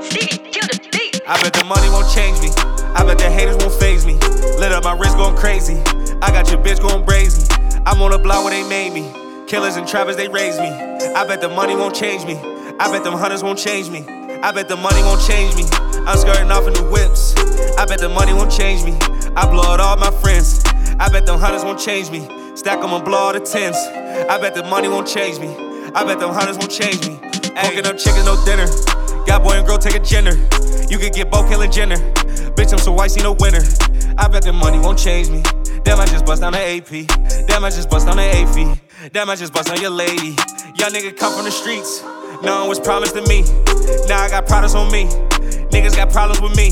I bet the money won't change me. I bet the haters won't phase me. Lit up my wrist going crazy. I got your bitch going brazy. I'm on the block where they made me. Killers and trappers, they raised me. I bet the money won't change me. I bet them hunters won't change me. I bet the money won't change me. I'm skirting off in the whips. I bet the money won't change me. I blow it all my friends. I bet them hunters won't change me. Stack them and blow all the tens. I bet the money won't change me. I bet them hunters won't change me. Cooking up chicken, no dinner. Got boy and girl take a Jenner. You could get both killing Jenner. Bitch, I'm so white, see no winner. I bet the money won't change me. Damn, I just bust down the AP. Damn, I just bust down the AP. Damn, I just bust on your lady. Young nigga come from the streets. No one was promised to me. Now I got products on me. Niggas got problems with me.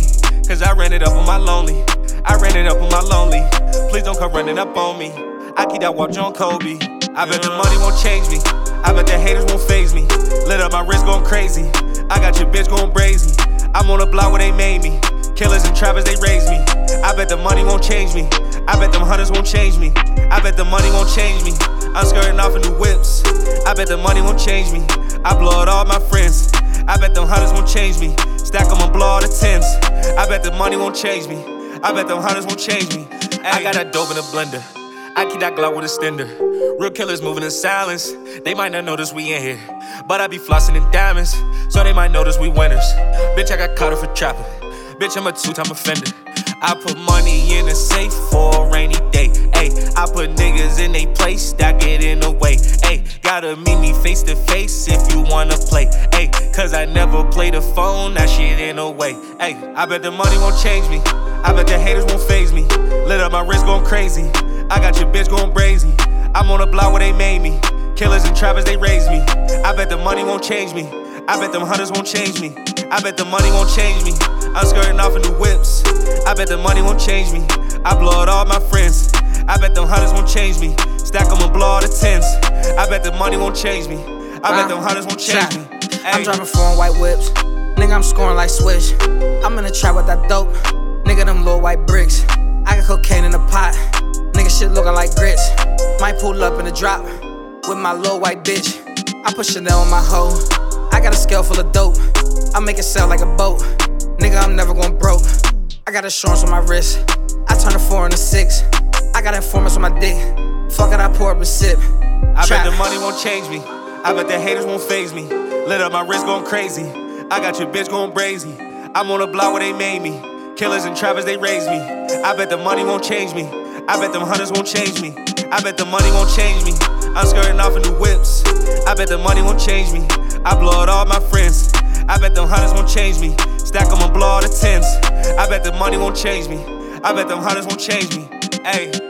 Cause I ran it up on my lonely. I ran it up on my lonely. Please don't come running up on me. I keep that watch on Kobe. I bet the money won't change me. I bet the haters won't phase me. Lit up my wrist going crazy. I got your bitch going brazy. I'm on the block where they made me. Killers and trappers, they raised me. I bet the money won't change me. I bet them hunters won't change me. I bet the money won't change me. I'm skirting off in the whips. I bet the money won't change me. I blow it all my friends. I bet them hunters won't change me. Stack them and blow all the tens. I bet the money won't change me. I bet them hunters won't change me. I got that dope in a blender. I keep that Glock with a stender. Real killers moving in silence. They might not notice we in here. But I be flossing in diamonds, so they might notice we winners. Bitch, I got caught up for trapping. Bitch, I'm a two time offender. I put money in a safe for a rainy day. Ayy, I put niggas in a place that get in the way. Ayy, gotta meet me face to face if you wanna play. Ayy, cause I never play the phone, that shit in a way. Ayy, I bet the money won't change me. I bet the haters won't phase me. Lit up my wrist going crazy. I got your bitch going brazy. I'm on the block where they made me. Killers and trappers, they raised me. I bet the money won't change me. I bet them hunters won't change me. I bet the money won't change me. I'm skirting off in the whips. I bet the money won't change me. I blow it all my friends. I bet them hunters won't change me. Stack them and blow all the tens. I bet the money won't change me. I bet them hunters won't change me. I'm driving foreign white whips. Nigga, I'm scoring like Swish. I'm in the trap with that dope. Nigga, them little white bricks. I got cocaine in the pot. Shit looking like grits. Might pull up in a drop with my little white bitch. I put Chanel on my hoe. I got a scale full of dope. I make it sound like a boat. Nigga, I'm never going broke. I got insurance on my wrist. I turn a four into six. I got informants on my dick. Fuck it, I pour up a sip. I Trap. bet the money won't change me. I bet the haters won't phase me. Lit up my wrist going crazy. I got your bitch going brazy. I'm on the block where they made me. Killers and trappers, they raised me. I bet the money won't change me. I bet them hunters won't change me. I bet the money won't change me. I'm skirting off in the whips. I bet the money won't change me. I blow it all my friends. I bet them hunters won't change me. Stack them and blow all the tens. I bet the money won't change me. I bet them hunters won't change me. Ayy.